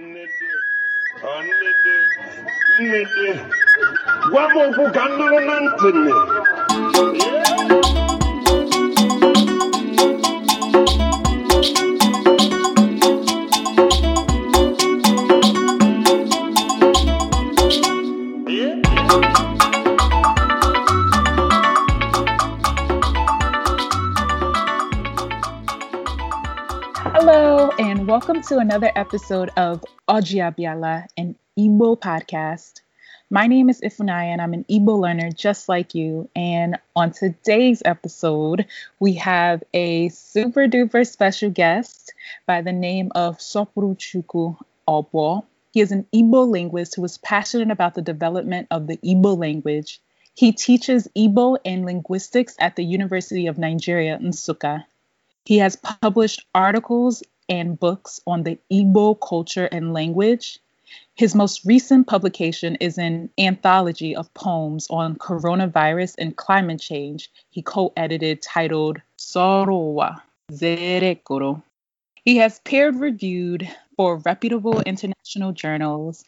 Nnede, ọ nnede, nnede, gwa m okwu ka m nụrụ na ntị nne. Welcome to another episode of Ojiabiala, an Igbo podcast. My name is Ifunaya, and I'm an Igbo learner just like you. And on today's episode, we have a super duper special guest by the name of Sopuru Chuku Aboh. He is an Igbo linguist who is passionate about the development of the Igbo language. He teaches Igbo and linguistics at the University of Nigeria, Nsukka. He has published articles and books on the Igbo culture and language. His most recent publication is an anthology of poems on coronavirus and climate change he co edited titled Sorowa Zerekoro. He has peer reviewed for reputable international journals,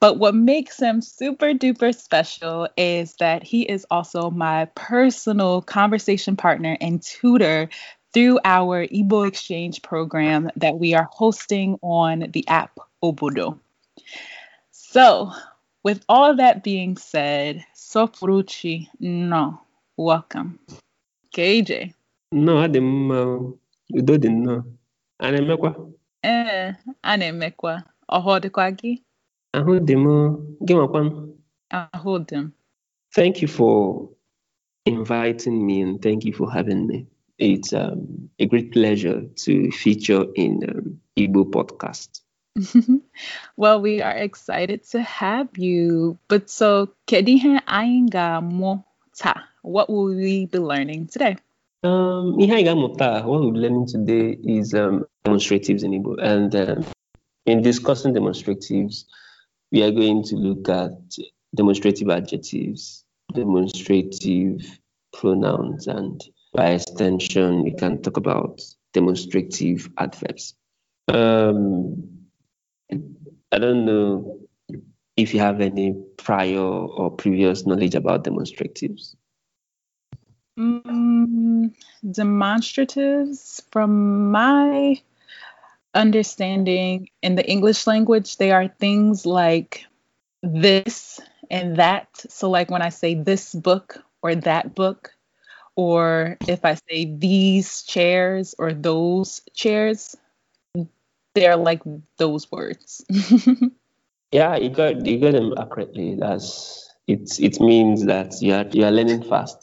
but what makes him super duper special is that he is also my personal conversation partner and tutor through our Igbo exchange program that we are hosting on the app Obodo. So, with all that being said, Sopuruchi, no, welcome. KJ. nnọọ adị mma udo dị nnọọ a na-emekwa Ee, a na-emekwa ọhụ dịkwa gị ahụ dị m gị nwakwa m ahụ dị m. thank you for inviting me and thank you for having me it's um, a great pleasure to feature in um, Igbo podcast well, we are excited to have you. But so, kedu ihe anyị ga-amụ? What will we be learning today? um, ihe ga-amụta what we're learning today is um, demonstratives in Igbo and um, in discussing demonstratives we are going to look at demonstrative adjectives demonstrative pronouns and by extension we can talk about demonstrative adverbs um, I don't know if you have any prior or previous knowledge about demonstratives. Mm, demonstratives, from my understanding in the English language, they are things like this and that. So, like when I say this book or that book, or if I say these chairs or those chairs, they're like those words. Yeah, you got you got them accurately. That's it. It means that you are you are learning fast,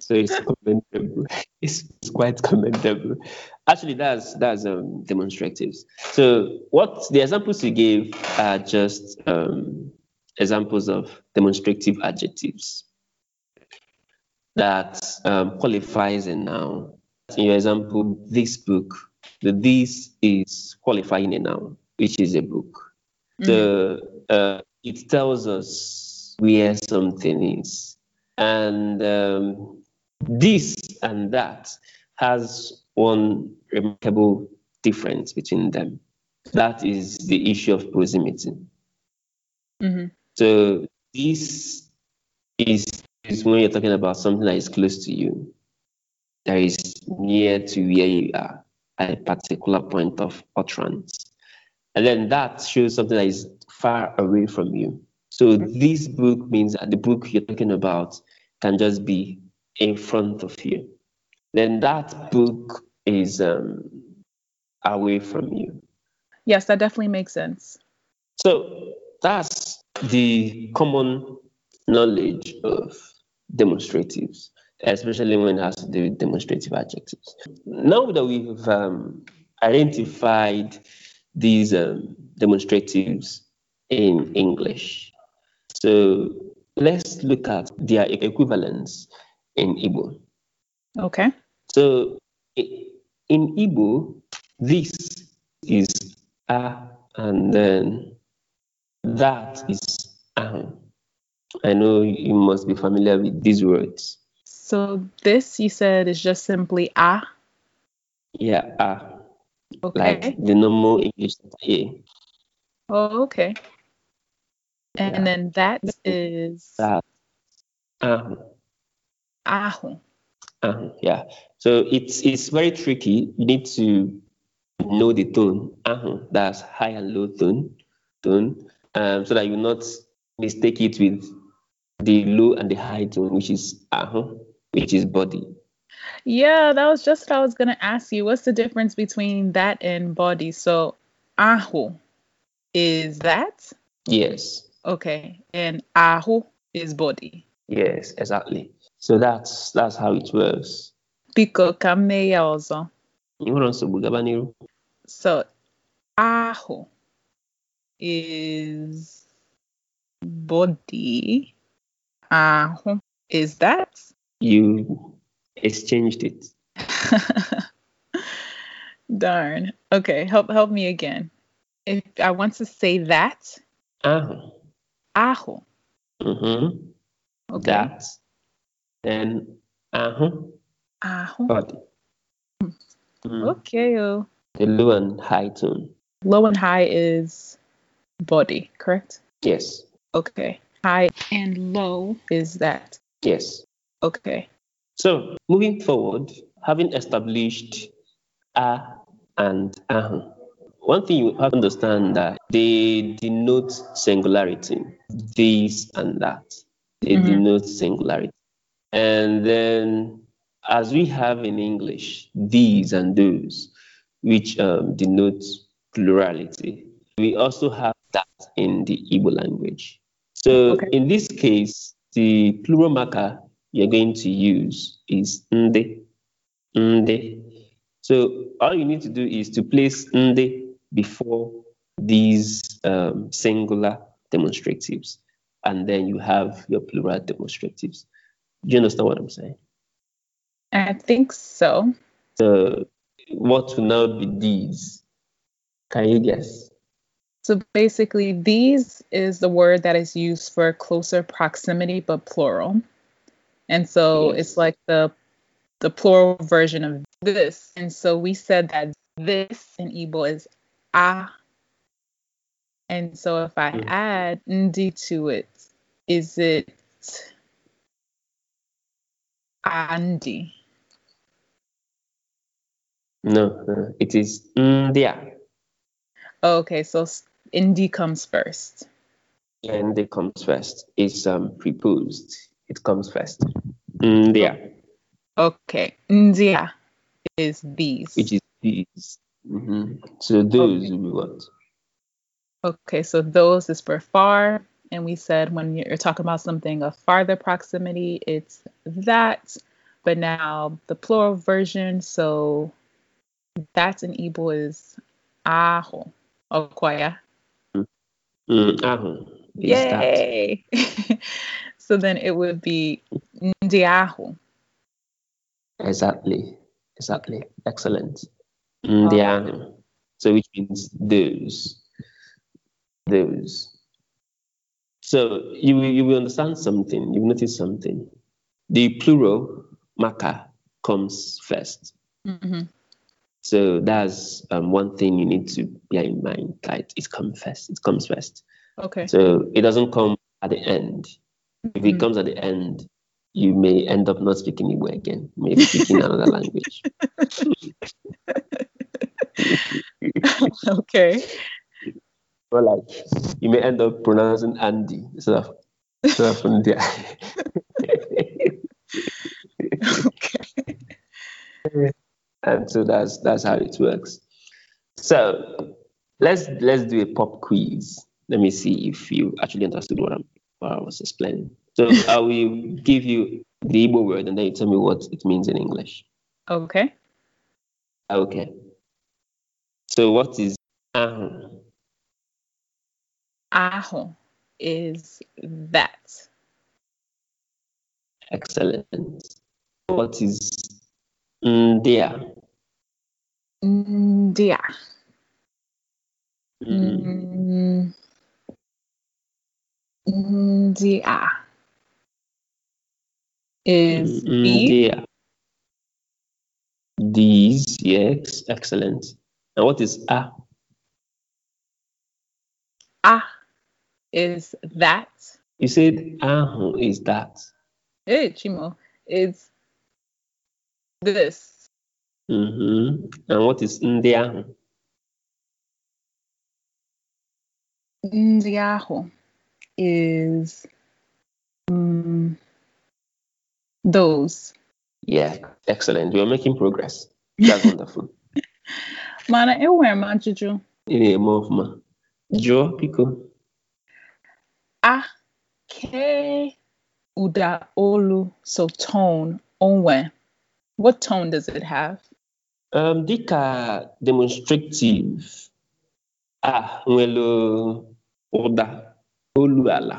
so it's commendable. It's, it's quite commendable. Actually, that's that's um, demonstratives. So what the examples you gave are just um, examples of demonstrative adjectives that um, qualifies a noun. In your example, this book, the this is qualifying a noun, which is a book. The uh, it tells us where something is, and um, this and that has one remarkable difference between them. That is the issue of proximity. Mhm. So this is, is when you're talking about something that is close to you, that is near to where you are at a particular point of utterance. And then that shows something that is far away from you. So this book means that the book you're talking about can just be in front of you. Then that book is um, away from you. Yes, that definitely makes sense. So that's the common knowledge of demonstratives, especially when it has to do with demonstrative adjectives. Now that we've um, identified these um, demonstratives in English, so let's look at their equivalents in Igbo. Okay. So in Igbo, this is a and then that is ahun. I know you must be familiar with these words. So this you said is just simply ah. Yeah, ah, Okay. like the normal English. Yeah. Oh, okay. And Yeah. then that is That. Uh-huh. aho. Uh-huh. Yeah. So it's it's very tricky. You need to know the tone. Uh-huh. That's high and low tone. Tone. Um, so that you not mistake it with the low and the high tone, which is uh-huh, which is body. Yeah, that was just what I was gonna ask you. What's the difference between that and body? So aho is that? Yes. Okay. And aho is body. Yes, exactly. So that's that's how it works. Biko ka m ya ọzọ. You want nsogbu gaba n'iru? So aho is body. Aho is that? You exchanged it. Darn. Okay, help help me again. If I want to say that, Uh-huh. aho. Mm-hmm. Okay. That. Then uh-huh. Aho. Body. Mm. Okay. Oh. The low and high tone. Low and high is body, correct? Yes. Okay. High and low is that. Yes. Okay. So moving forward, having established a and uh, one thing you have to understand that they denote singularity, this and that. They Mhm. denote singularity. And then as we have in English, these and those, which um, denote plurality, we also have that in the Igbo language. So Okay. in this case, the plural marker you're going to use is nde. Nde. So all you need to do is to place nde before these um, singular demonstratives, and then you have your plural demonstratives. Do you understand what I'm saying? I think so. So what will now be these? Can you guess? So basically, these is the word that is used for closer proximity, but plural. And so Yes. it's like the the plural version of this. And so we said that this in Igbo is a. And so if I Mm. add ndi to it, is it andi? No, no, it is ndia. Okay, so ndi comes first. And it comes first. It's um preposed. It comes first. Ndia, Okay, ndia is these. which is these. Mhm. So those will be what? Okay, so those is for far. And we said when you're talking about something of farther proximity, it's that. But now the plural version, so that's in Igbo is aho. Okwaya. Mm, ahu. Yay! so then it would be ndi aho. Exactly. Exactly. Excellent. Ndia. So which means those. Those. So you will, you will understand something. You will notice something. The plural marker comes first. hmm So that's um, one thing you need to bear in mind. Like it comes first. It comes first. Okay. So it doesn't come at the end. If it Mhm. comes at the end, you may end up not speaking Igbo again. maybe speaking another language. okay. Or like you may end up pronouncing Andy instead of instead of India. Okay. and so that's that's how it works. So let's let's do a pop quiz. Let me see if you actually understood what, I'm, what I was explaining. So I will give you the Igbo word and then you tell me what it means in English. Okay. Okay. So what is ahu? Aho is that. Excellent. What is ndia? Ndia. Mm, Mm, Ndia is mm, B. ndia. These, yes, excellent. And what is a? Ah is that. You said ahụ is that. Hey, Chimo, it's this. Mm-hmm. And what is ndị ahụ? Ndị ahụ is mm, those. Yeah, excellent. We are making progress. That's wonderful. Mana enwere m ajụjụ. Ị na-eme ọfụma. Jụọ biko. Ah, ke ụda olu so tone onwe. What tone does it have? Um, dịka demonstrative a nwere ụda olu ala.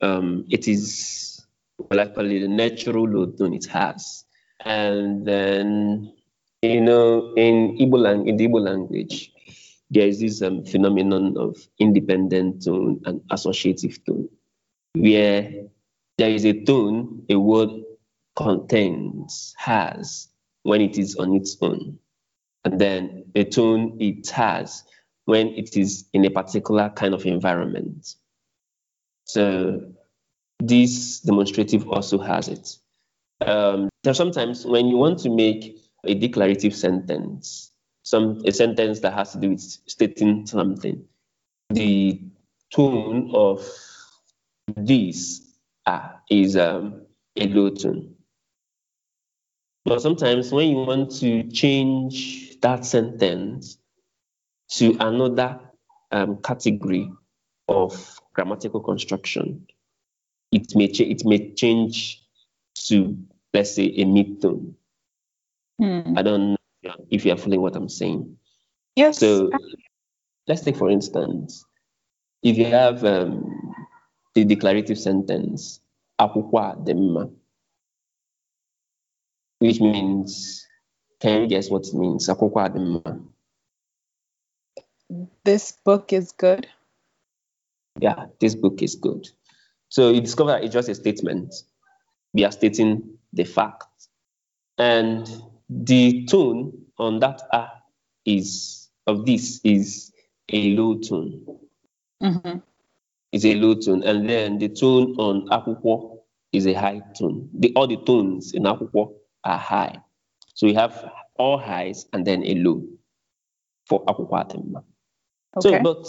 Um, it is well, actually the natural low tone it has, and then you know in Igbo lang- in the Igbo language there is this um, phenomenon of independent tone and associative tone, where there is a tone a word contains has when it is on its own, and then a tone it has when it is in a particular kind of environment. So this demonstrative also has it. Um, there are sometimes when you want to make a declarative sentence, some a sentence that has to do with stating something, the tone of this ah, is um, a low tone. But sometimes when you want to change that sentence to another um, category of grammatical construction, it may cha- it may change to let's say a mid tone. Hmm. I don't know if you are following what I'm saying. Yes. So let's take for instance, if you have um, the declarative sentence akwụkwọ a dị mma, which means can you guess what it means? This book is good. yeah, this book is good. So you discover it's just a statement. We are stating the fact. And the tone on that ah is of this is a low tone. Mhm. Is a low tone. And then the tone on akwụkwọ is a high tone. The all the tones in akwụkwọ are high. So we have all highs and then a low for akwụkwọ atemma. Okay. So, but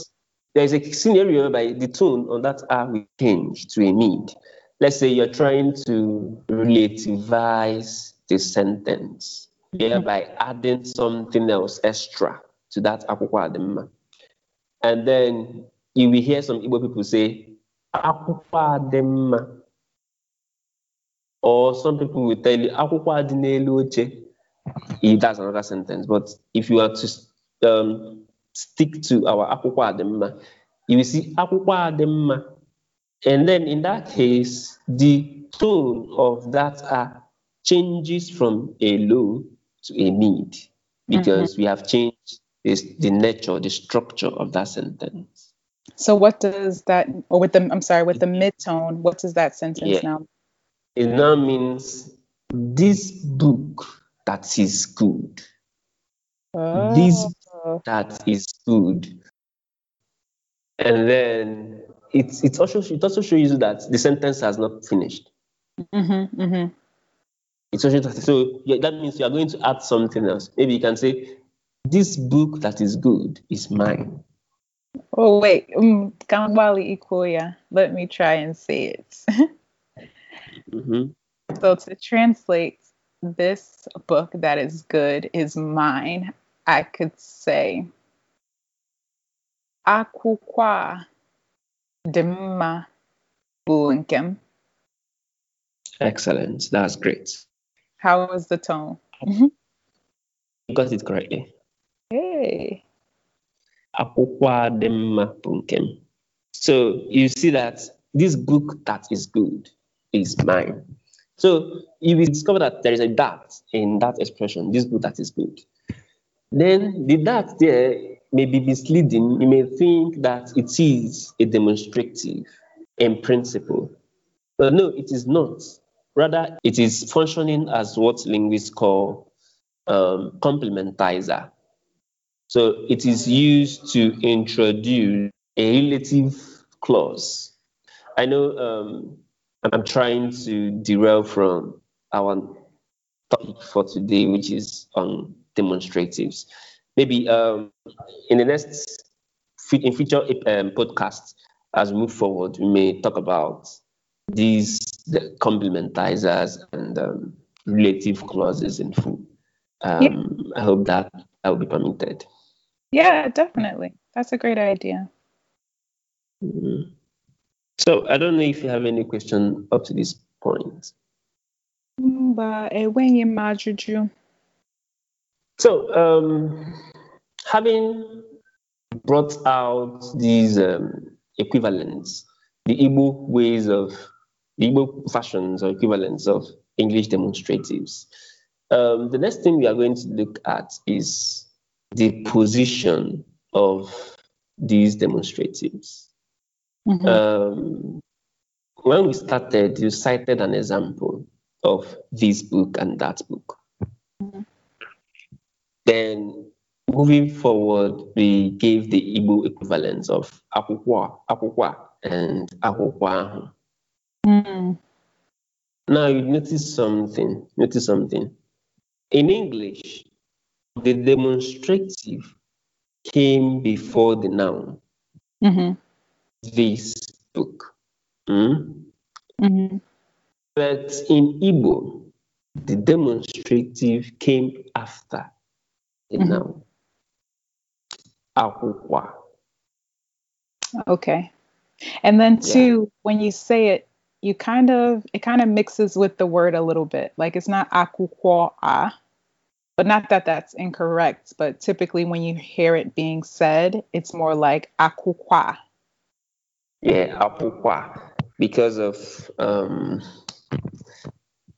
there's a scenario by the tone on that R will change to a mid. Let's say you're trying to relativize the sentence, thereby mm-hmm. adding something else extra to that akwụkwọ adịmma. And then you will hear some Igbo people say, akwụkwọ adịmma. Or some people will tell you, akwụkwọ adị n'elu oche. That's another sentence. But if you are to um, stick to our akwụkwọ adịmma, you will see akwụkwọ adịmma. And then in that case, the tone of that R changes from a low to a mid because we have changed this, the nature, the structure of that sentence. So what does that or with the I'm sorry, with the mid-tone, what does that sentence Yeah. now? It now means this book that is good. This Oh. that is good. And then it, it also it also shows you that the sentence has not finished. Mhm, mhm. It's also so yeah, that means you are going to add something else. Maybe you can say, "This book that is good is mine." Oh wait, um, Ikoya. Let me try and say it. Mhm. so to translate this book that is good is mine, I could say Akwụkwọ dị mma bụ nke m. Excellent. That's great. How was the tone? You got it correctly. Hey. Akwụkwọ a dị mma bụ nke m. So you see that this book that is good is mine. So you will discover that there is a that in that expression, this book that is good. Then the that there may be misleading. You may think that it is a demonstrative in principle. But no, it is not. Rather, it is functioning as what linguists call um, complementizer. So it is used to introduce a relative clause. I know um, I'm trying to derail from our topic for today, which is on demonstratives. Maybe um, in the next in future um, podcasts, as we move forward, we may talk about these the complementizers and um, relative clauses in full. Um, yeah. I hope that that will be permitted. Yeah, definitely. That's a great idea. Mm-hmm. So I don't know if you have any question up to this point. But when you married you. So um, having brought out these um, equivalents, the Igbo ways of the Igbo fashions or equivalents of English demonstratives. Um, the next thing we are going to look at is the position of these demonstratives. Mm-hmm. Um, when we started, you cited an example of this book and that book. Mm-hmm. Then, moving forward, we gave the Igbo equivalents of akwụkwọ, akwụkwọ, and akwụkwọ. Mm. Now you notice something. Notice something. In English, the demonstrative came before the noun. Mm-hmm. This book. Mm? Mm-hmm. But in Igbo, the demonstrative came after the mm-hmm. noun. Akwụkwọ. Okay. And then too, yeah. when you say it, you kind of it kind of mixes with the word a little bit. Like it's not akwụkwọ but not that that's incorrect. But typically, when you hear it being said, it's more like akwụkwọ. Yeah, akwụkwọ, because of um,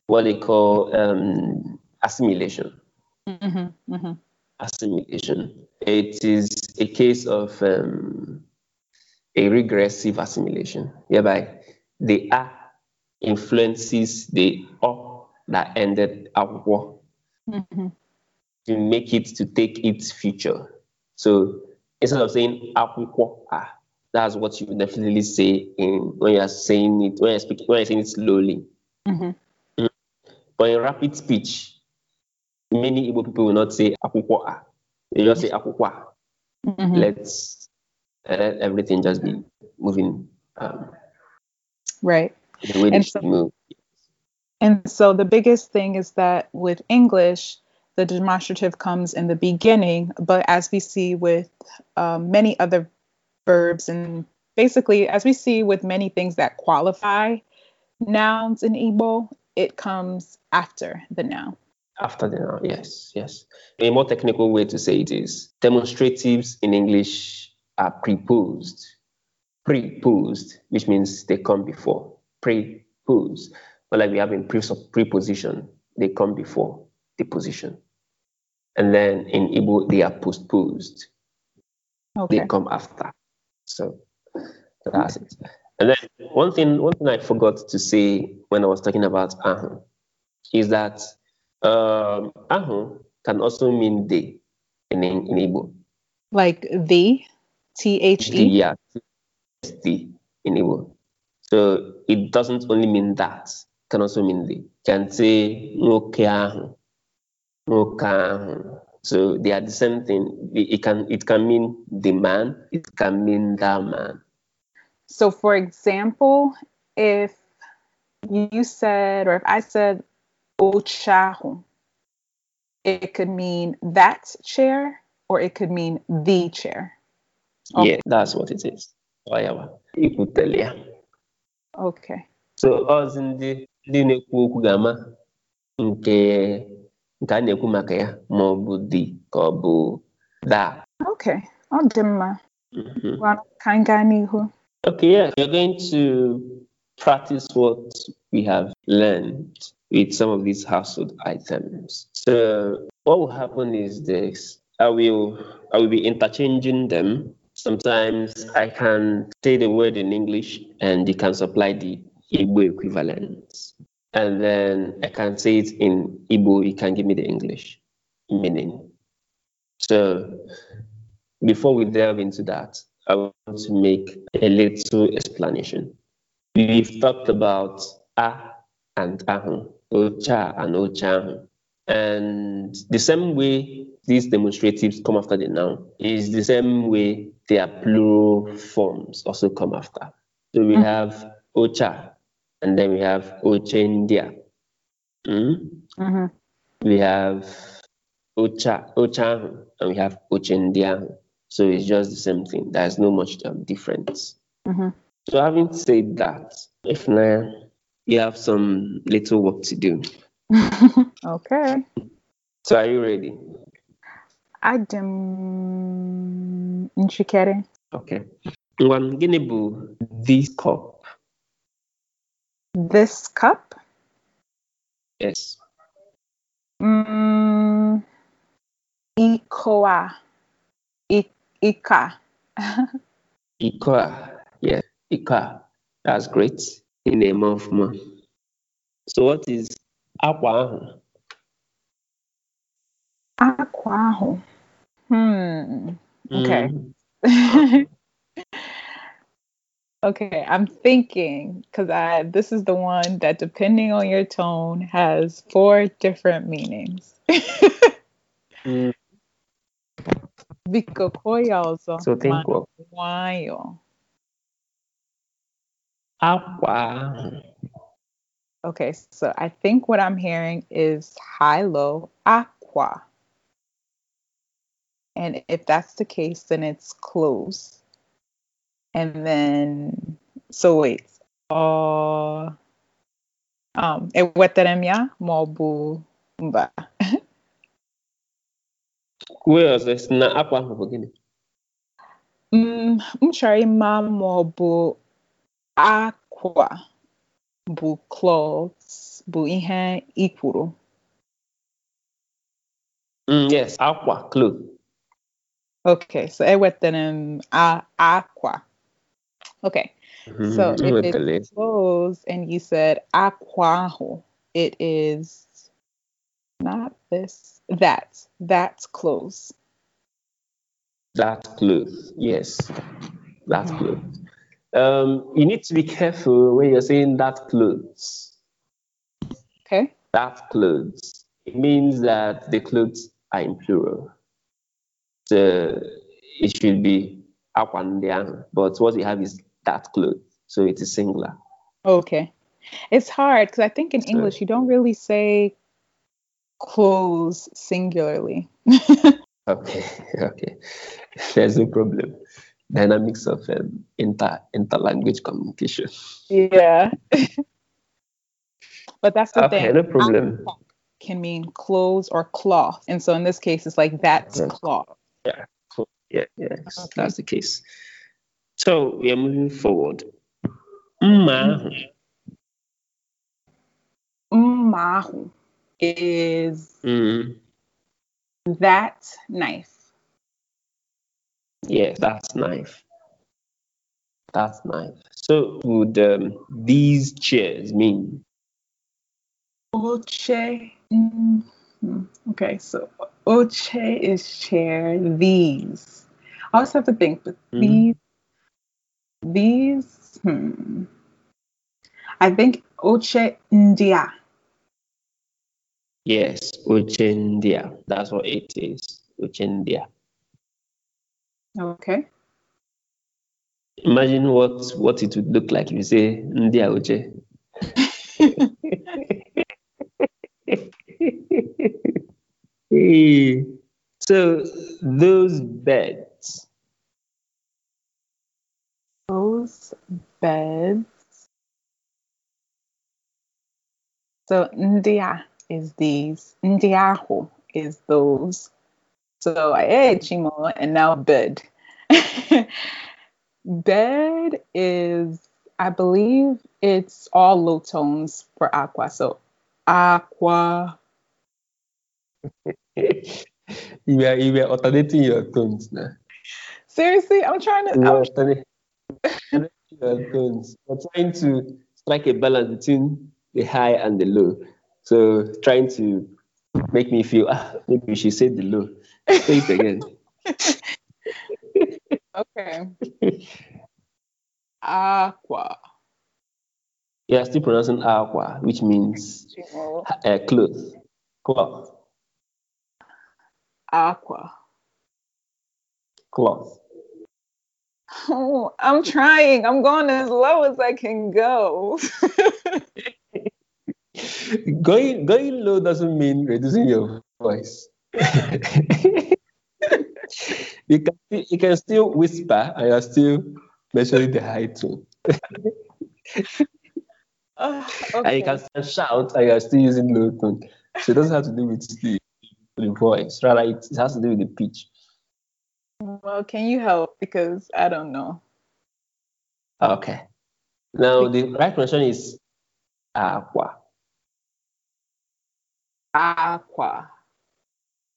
what they call um, assimilation. Mm-hmm, mm-hmm. Assimilation. It is a case of um, a regressive assimilation, whereby the A influences the O that ended akwụkwọ mm-hmm. to make it to take its future. So instead of saying akwụkwọ A, that's what you definitely say in when you're saying it when you're speaking when you're saying it slowly. Mm-hmm. Mm. But in rapid speech, many Igbo people will not say akwụkwọ A. They just say akwụkwọ. Mm-hmm. Let's let everything just be moving um, Right. The way and so, move. And so the biggest thing is that with English, the demonstrative comes in the beginning, but as we see with um, many other verbs, and basically, as we see with many things that qualify nouns in Igbo, it comes after the noun. After the noun, yes, yes. A more technical way to say it is demonstratives in English are preposed preposed, which means they come before. Preposed. But like we have in preposition, they come before the position. And then in Igbo, they are postposed. Okay. They come after. So that's it. And then one thing, one thing I forgot to say when I was talking about ahu is that um, ahu can also mean they in, in Igbo. Like the, T H E? Yeah, the in Igbo. So it doesn't only mean that, it can also mean the. Can say nwoke ahụ, nwoke. So they are the same thing. It can it can mean the man, it can mean that man. So for example, if you said or if I said ochahu, it could mean that chair or it could mean the chair. Okay. Yeah, that's what it is. ọyawa ikwutele ya okay so ọzi ndị ndị na-ekwu okwu ga-ama nke nke a na-ekwu maka ya ma ọ bụ dị ka ọ bụ da okay ọ dị mma. Mm-hmm. ka anyị gaa n'ihu. Okay yeah we're going to practice what we have learned with some of these household items. So what will happen is this. I will I will be interchanging them. Sometimes I can say the word in English and you can supply the Igbo equivalent. And then I can say it in Igbo, you can give me the English meaning. So before we delve into that, I want to make a little explanation. We've talked about a and ahu, ocha and ocha. And the same way these demonstratives come after the noun is the same way their plural forms also come after. So we mm. have ocha, and then we have ochendia. Mm? Mm-hmm. We have ocha, ocha, and we have ochendia. So it's just the same thing. There's no much difference. Mm-hmm. So having said that, if now you have some little work to do. okay. So are you ready? I Adam Nchikere. Okay. One gịnị bụ this cup? This cup. Yes. Mm, Ikoa. I- Ika. Iko a. Yes. Iko. That's great. In the name of man. So what is akwa ahụ? Akwa ahụ. Hmm. Okay. Mm. okay, I'm thinking because I this is the one that depending on your tone has four different meanings. Mm. Biko koya ọzọ So think ma what? nwayọọ. Okay, so I think what I'm hearing is high low aqua. And if that's the case, then it's close. And then so wait. Uh um ewetere ya maọbụ mba. Wait ọzọ si na akwa ahụ bụ gịnị? Mm, m chọrọ ịma maọbụ aqua bụ clothes bụ ihe i kwuru. Mm, yes, akwa, cloth. Okay, so ewetere m a- aqua. Okay. Mhm, So if it's clothes and you said aquajo, it is not this, that, that's clothes. that clothes. Yes, that Mhm. clothes. Um, you need to be careful when you're saying that clothes. Okay. That clothes. It means that the clothes are in plural. So it should be akwa ndị ahụ, but what you have is that clothes. So it is singular. Okay. It's hard because I think in English you don't really say clothes singularly. Okay, okay. There's no problem. Dynamics of um, inter interlanguage communication. yeah. but that's the Okay, thing. no problem. Can mean clothes or cloth. And so in this case, it's like that's cloth. Cool. Yeah, yes, Okay. that's the case. So we are moving forward. Mma ahụ. Mahu is Mm, that knife. yes, that's knife. That's knife. So would um, these chairs mean? Oche. mm, hmm, Okay, so oche is chair. These. I always have to think, but Mhm. these, these, hmm. I think oche India. Yes, Ochendia. That's what it is. Ochendia. Okay. Imagine what what it would look like if you say Ndia Oche. Hey. So those beds, Those beds. So ndia is these. Ndiaho is those. So I hey chimo and now bed. bed is I believe it's all low tones for aqua. So aqua. you are you are alternating your tones now. Seriously, I'm trying to I'm, tones. You're trying to strike a balance between the high and the low. So trying to make me feel ah, maybe we should say the low. Say it again. Okay. Aqua. You're still pronouncing aqua, which means uh, cloth. Cloth. Aqua. Cloth. Oh, I'm trying. I'm going as low as I can go. Going going low doesn't mean reducing your voice. you can you can still whisper and you're still measuring the high tone. Ah, And you can still shout and you're still using low tone. So it doesn't have to do with the, the voice. Rather, it has to do with the pitch. Well, can you help? Because I don't know. Okay. Now the right pronunciation is aqua. Aqua.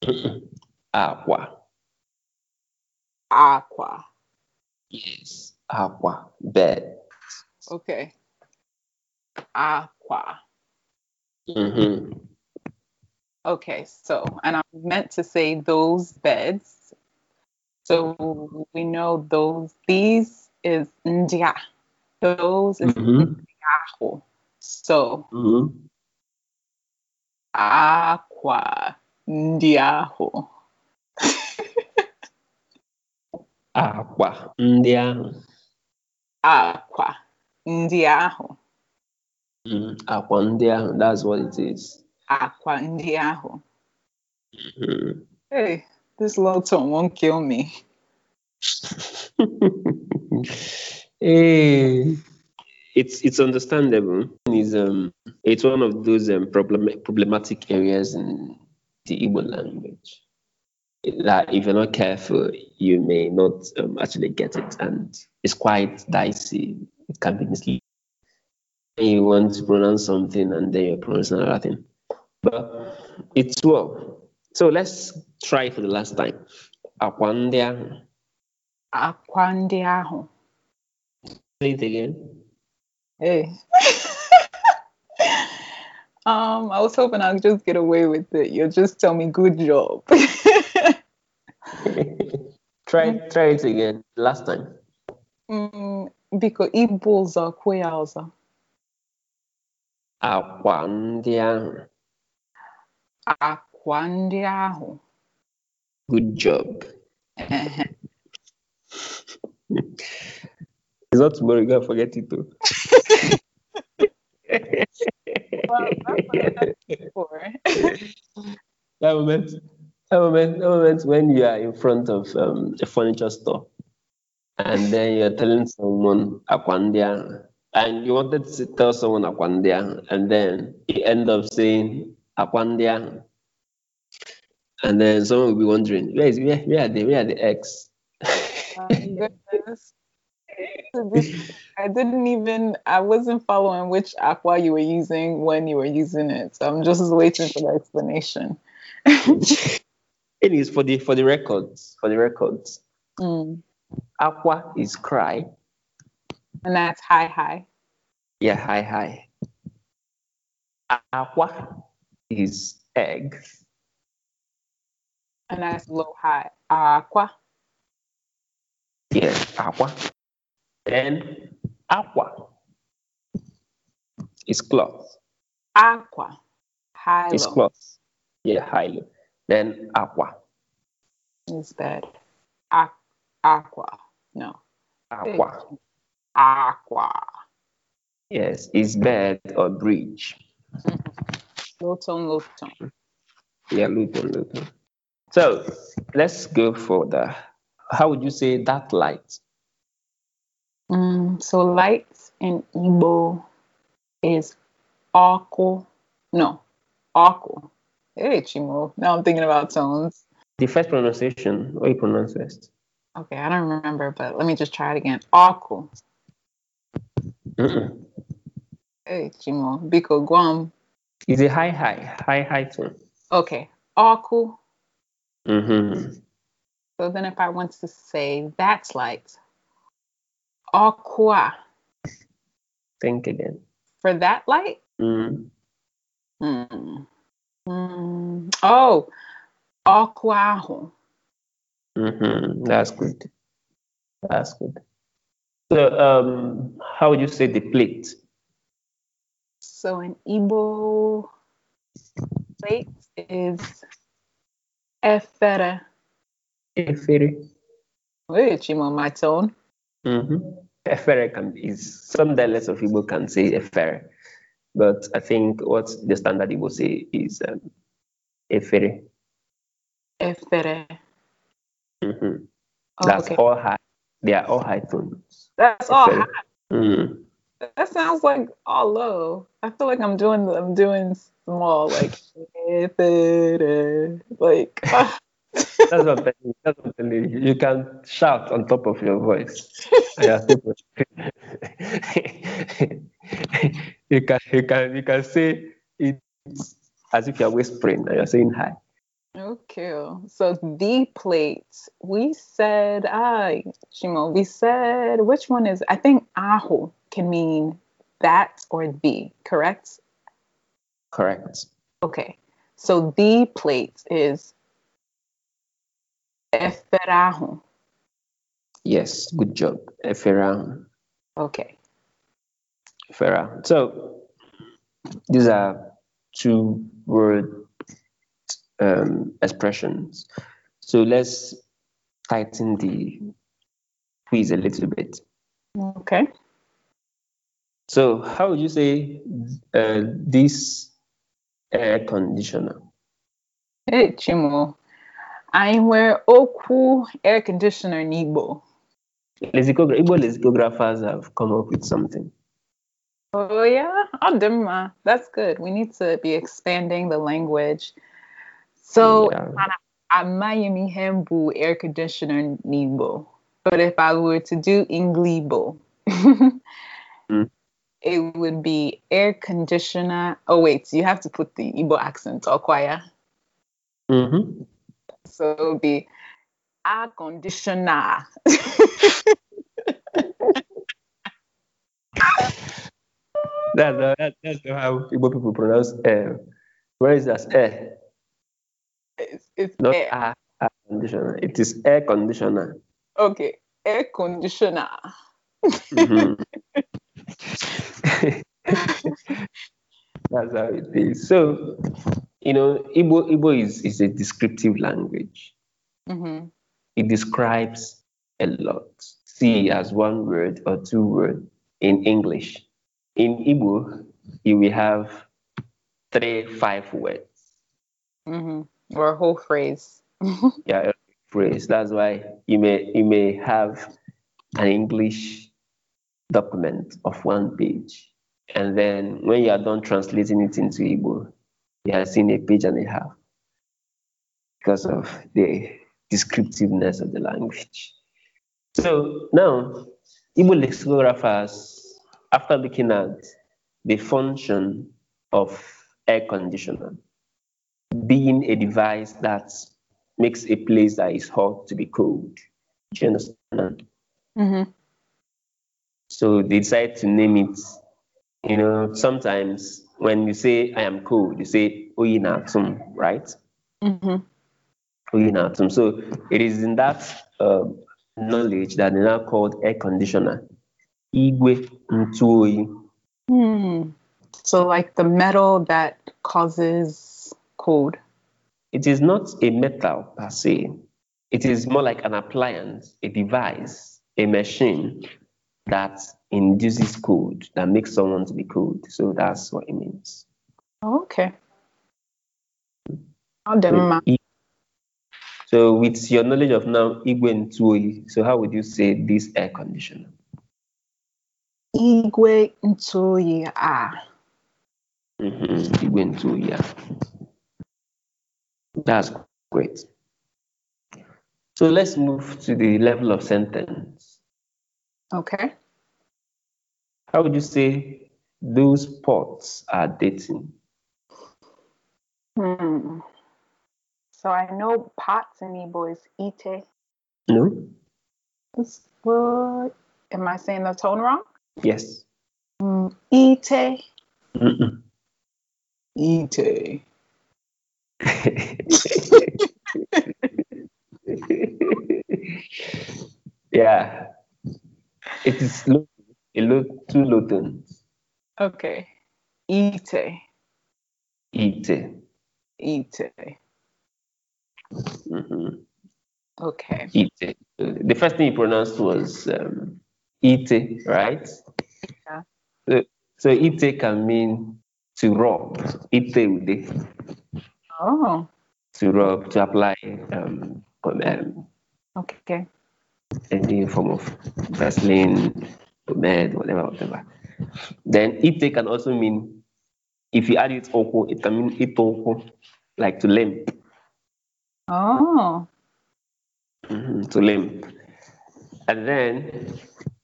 aqua. Aqua. Yes. Aqua. Bed. Okay. Aqua. hmm Okay, so, and I'm meant to say those beds. So we know those, these is ndia. Those is hmm ndiaho. So hmm aqua ndiaho. Aqua. Ndị ahụ. Aqua ndiaho. Mm, Aqua ndị ahụ. That's what it is. Aqua ndiaho. Mhm. Hey, this low tone won't kill me. Eh, it's it's understandable. It's um it's one of those um problem, problematic areas in the Igbo language that if you're not careful, you may not um, actually get it, and it's quite dicey. It can be misleading. You want to pronounce something and then you're pronouncing another thing, but it's well. So let's try for the last time. Akwa ndị ahụ. Aqua ndiaho. Say it again. Hey. um, I was hoping I'd just get away with it. You'll just tell me good job. try try it again. Last time. mm, because Igbo's kweyaza. Akwa ndị ahụ. Ndiaho. Good job. It's not tomorrow, you gotta forget it too. well, that's what I asked for. that moment, that moment, that moment when you are in front of um, a furniture store and then you're telling someone akwa ndị and you wanted to tell someone akwa ndị and then you end up saying akwa ndị ahụ. And then someone will be wondering, where is where, where are they? Where are the goodness. This- I didn't even, I wasn't following which aqua you were using when you were using it. So I'm just waiting for the explanation. it is for the for the records. For the records. Mm. Aqua is cry. And that's high, high. Yeah, high high. Aqua is egg. And that's low, high. Aqua. Yes, aqua. Then aqua is cloth. Aqua. High, low. cloth. Yeah, high low. Then aqua. Is bed. Aqua. Aqua. No. Aqua. Aqua. Yes, is bed or bridge. Low tone, low tone. Yeah, Luton, Luton. So let's go for the how would you say that light? Mm, so light in Igbo is Aku. No, Aku. Hey, Chimo. Now I'm thinking about tones. The first pronunciation, what you pronounce first? Okay, I don't remember, but let me just try it again. Aku. Mm-mm. Hey, Chimo. Biko Guam. It's a high, high, high, high tone. Okay, Aku. Mm-hmm. So then if I want to say that's light, Aqua. Think again. For that light? Mm. Hmm. Mm. Oh, ọkụ ahụ. hmm That's good. That's good. So, um, how would you say the plate? So an Igbo, plate is efere. Efere. Wait, Chimo, my tone. Mm-hmm. Efere can is some dialects of Igbo can say efere, but I think what the standard Igbo say is um, efere. Efere. hmm Oh, That's okay. all high. They are all high tones. That's all. High. Mm. That sounds like all low. I feel like I'm doing I'm doing small, like. Like ah. That's what you. That's what I'm you. You can shout on top of your voice. You're you can you can you can say it as if you're whispering and you're saying hi. Okay, so the plate. We said, ah, Shimo, we said, which one is, I think aho can mean that or the, correct? Correct. Okay, so the plate is eferahu. Yes, good job. Efera. Okay, Efera. So these are two word um, expressions. So let's tighten the quiz a little bit. okay. So, how would you say uh, this air conditioner? Hey, Chimo, I wear Oku air conditioner in Igbo. Lexicogra- Igbo lexicographers have come up with something. Oh yeah, Adima. That's good. We need to be expanding the language. So Yeah. Miami Hembu air conditioner Nibo. But if I were to do Inglibo, Mm. It would be air conditioner. Oh wait, you have to put the Igbo accent, Okwaya. Mm-hmm. So it would be air conditioner. That's, that, that's how Igbo people pronounce air. Where is that air? it's, it's Not air. air, air conditioner. It is air conditioner. Okay, air conditioner. Mhm. That's how it is. So, you know, Igbo, Igbo is, is a descriptive language. hmm It describes a lot. See as one word or two words in English. In Igbo, you will have three, five words. hmm Or a whole phrase. Yeah, a phrase. That's why you may you may have an English document of one page, and then when you are done translating it into Igbo, you have seen a page and a half because of the descriptiveness of the language. So now, Igbo lexicographers, after looking at the function of air conditioner being a device that makes a place that is hot to be cold. Do you understand? hmm So they decide to name it. You know, sometimes when you say I am cold, you say oyinatum, right? hmm Oyinatum. So it is in that um, knowledge that they now called air conditioner. Igwe ntuoyi. Hmm. So like the metal that causes cold. It is not a metal per se. It is more like an appliance, a device, a machine that induces cold, that makes someone to be cold. So that's what it means. Okay. So, so with your knowledge of now Igwe Ntuoyi, so how would you say this air conditioner? igwe ntoyi ah. Mhm, Igwe yeah. That's great. So let's move to the level of sentence. Okay. How would you say those pots are dating? Hmm. So I know pots in Igbo is ite. No? It's- What? Am I saying the tone wrong? Yes. Mm, ite. Mm-mm. Ite. yeah. It is low, a low, two low tones. Okay. Ite. Ite. Ite. Mhm. Okay. Ite. The first thing he pronounced was um, ite, right? Yeah. So, so ite can mean to rub. Ite ude. Oh. To rub, to apply um, um, Okay. Any form of Vaseline, pomade, whatever, whatever. Then ite can also mean, if you add it oko, it can mean itoko, like to limp, Oh. mhm, to limp. And then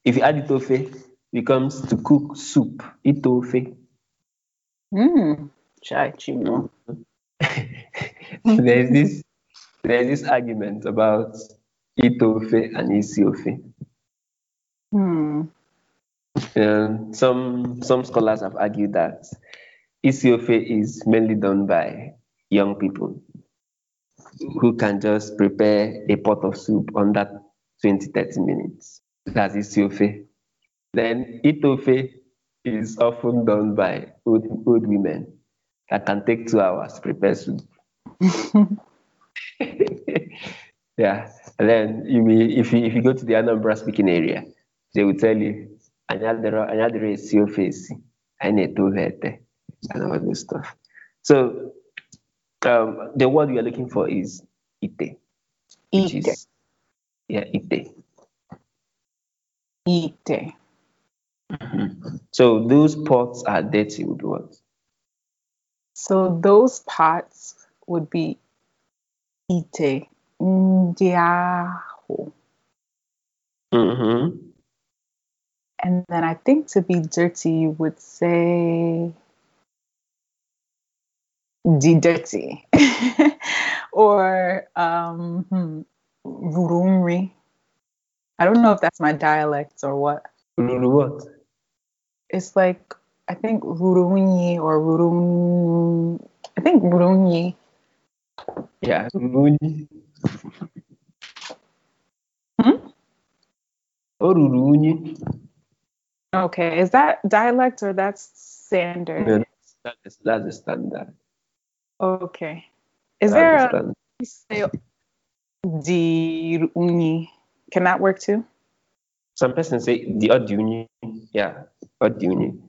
if you add itofe, becomes to cook soup, itofe. Hmm. Chai chimo. there's this there's this argument about itofe and isiofe. Hmm. Um, some some scholars have argued that Isiofe is mainly done by young people who can just prepare a pot of soup under 20, 30 minutes. That's Isiofe. Then Itofe is often done by old, old women that can take two hours to prepare soup. yeah. And then you will, if you if you go to the Anambra speaking area, they will tell you another anyadere esi ofe esi anyị na-ete ofe ete and all this stuff. So um, the word we are looking for is ite, Ite. is yeah ite. Ite. So those pots are dirty with what? So those pots would be ite. Ndiaho. Mm-hmm. And then I think to be dirty, you would say di dirty or um, hmm, rurumri. I don't know if that's my dialect or what. What? It's like I think rurunyi or rurum. I think rurunyi. Yeah, rurunyi. Hmm? Okay, is that dialect or that's standard? Yeah, that's, that's the standard. Okay. Is That's there the a say di? Can that work too? Some persons say the yeah, Odiuni.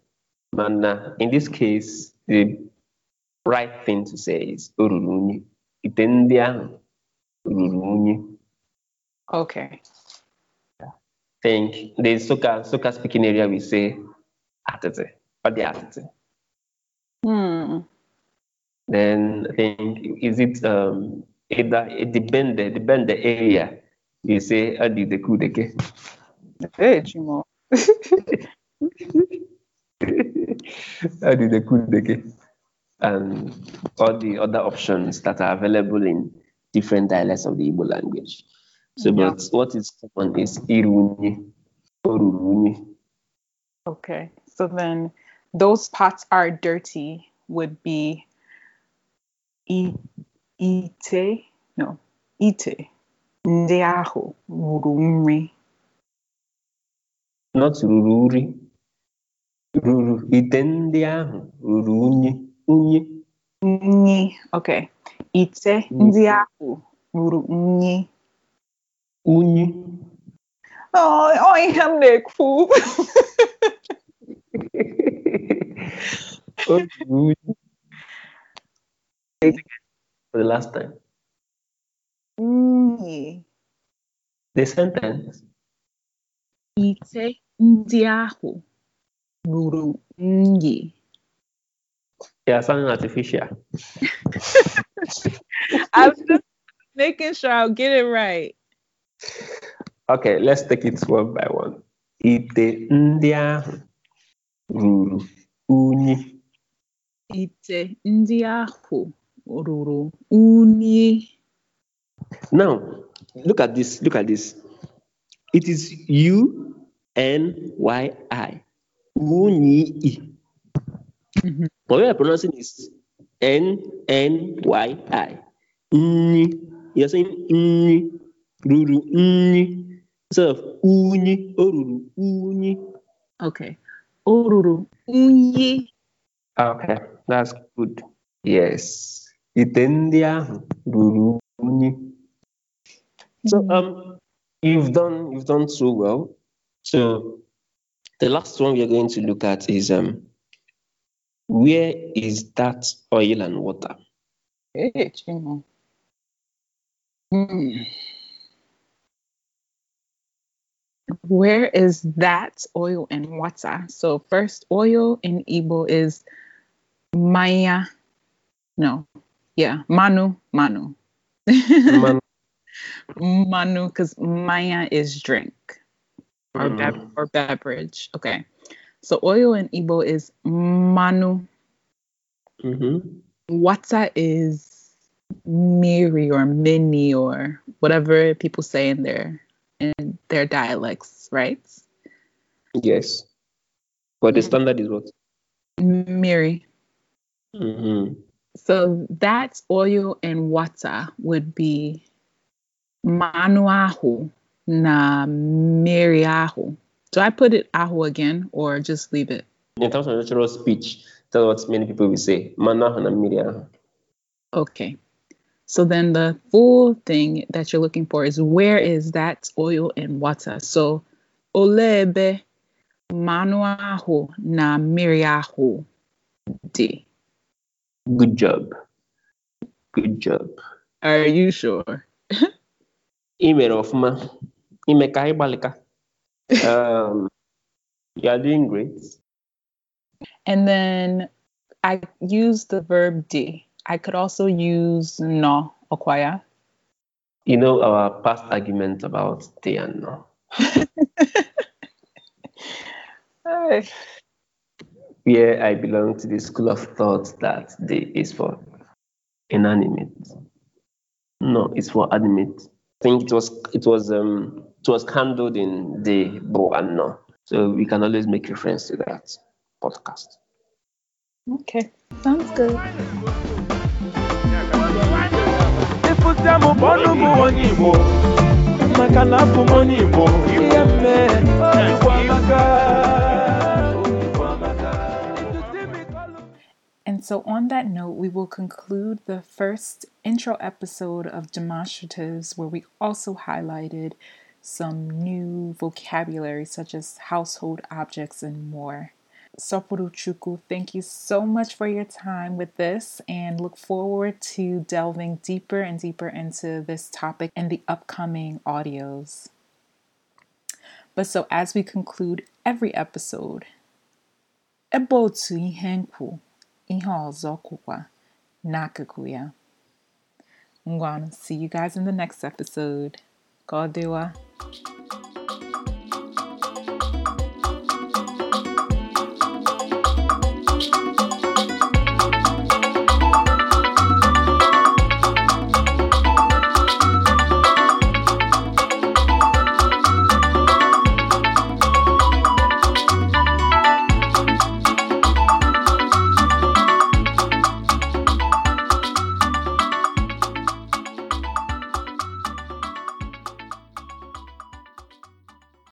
But uh, in this case, the right thing to say is. Ite ndị ahụ unyi. Okay. Think the Nsukka, Nsukka speaking area we say atete, or the atete. Hmm. Then I think, is it um, either it depend the depend the area, you say Adi the Kudeke. Hey, Chimo. Adi the Kudeke. And all the other options that are available in different dialects of the Igbo language. So, Yeah. but what is common is Irunyi, Orurunyi. Okay. So then those pots are dirty would be i- ite. No. Ite. Ndị ahụ ruru not ruru uri ruru ite ndị ahụ unyi unyi Nyi. Okay. Ite ndị ahụ ruru nyi. unyi Oh, oh, ihe m na-ekwu. O ruru unyi Say it again for the last time Nyi. the sentence Ite ndị ahụ ruru nyi. yeah sounding artificial I was just making sure I'll get it right. okay let's take it one by one ite ndị ahụ ruru unyi Ite ndị ahụ ruru unyi. now look at this look at this it is u n y i unyi Mhm. But what we are pronouncing is N N Y I. Nyi. You're saying nyi. Ruru nyi. Instead of unyi, oruru unyi. Okay. Oruru unyi. Okay, that's good. Yes. Ite ndị ahụ ruru unyi. So um you've done you've done so well. So the last one we are going to look at is um where is that oil and water? Hey. Hmm. Where is that oil and water? So first, oil in Igbo is maya. No, yeah, manu, manu. Man- manu, because maya is drink or, Mm. bev- or beverage. Okay. So oil in Igbo is manu. Mhm. Water is miri or mini or whatever people say in their in their dialects, right? Yes. But the Mm. standard is what? Miri. Mhm. So that oil and water would be manu ahu na miri ahu. Do I put it ahu again or just leave it? In terms of natural speech, that's what many people will say. Mana hana miria. Okay. So then the full thing that you're looking for is where is that oil and water? So olebe manu ahu na miri ahu di. Good job. Good job. Are you sure? Ị mere ọfụma. Ime ka anyị gbalịka. Um, you are doing great. And then I use the verb di. I could also use no okwaya. You know our past argument about day and no. Where I belong to the school of thought that day is for inanimate. No, it's for animate. I think it was it was um it was handled in the bo and. So we can always make reference to that podcast. Okay, sounds good. And so, on that note, we will conclude the first intro episode of Demonstratives, where we also highlighted some new vocabulary such as household objects and more. Sopuruchukwu, thank you so much for your time with this and look forward to delving deeper and deeper into this topic in the upcoming audios. But so, as we conclude every episode, ebe otu ihe nkwu ihe ya. Ngwanụ, see you guys in the next episode. Ka. Thank you.